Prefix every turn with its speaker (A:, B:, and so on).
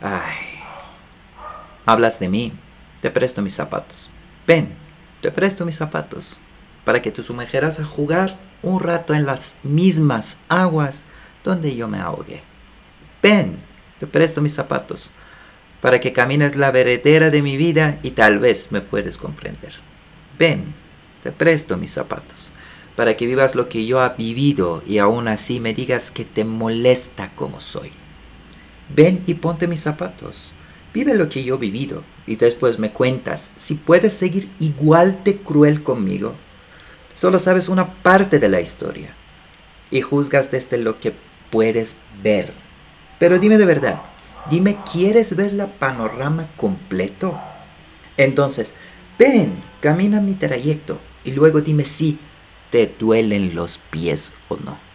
A: Ay. Hablas de mí. Te presto mis zapatos. Ven, te presto mis zapatos. Para que te sumergieras a jugar un rato en las mismas aguas donde yo me ahogué. Ven, te presto mis zapatos. Para que camines la veredera de mi vida y tal vez me puedes comprender. Ven, te presto mis zapatos. Para que vivas lo que yo he vivido y aún así me digas que te molesta como soy. Ven y ponte mis zapatos. Vive lo que yo he vivido y después me cuentas si puedes seguir igual de cruel conmigo. Solo sabes una parte de la historia y juzgas desde lo que puedes ver. Pero dime de verdad, dime, ¿quieres ver la panorama completo? Entonces, ven, camina mi trayecto y luego dime si te duelen los pies o no.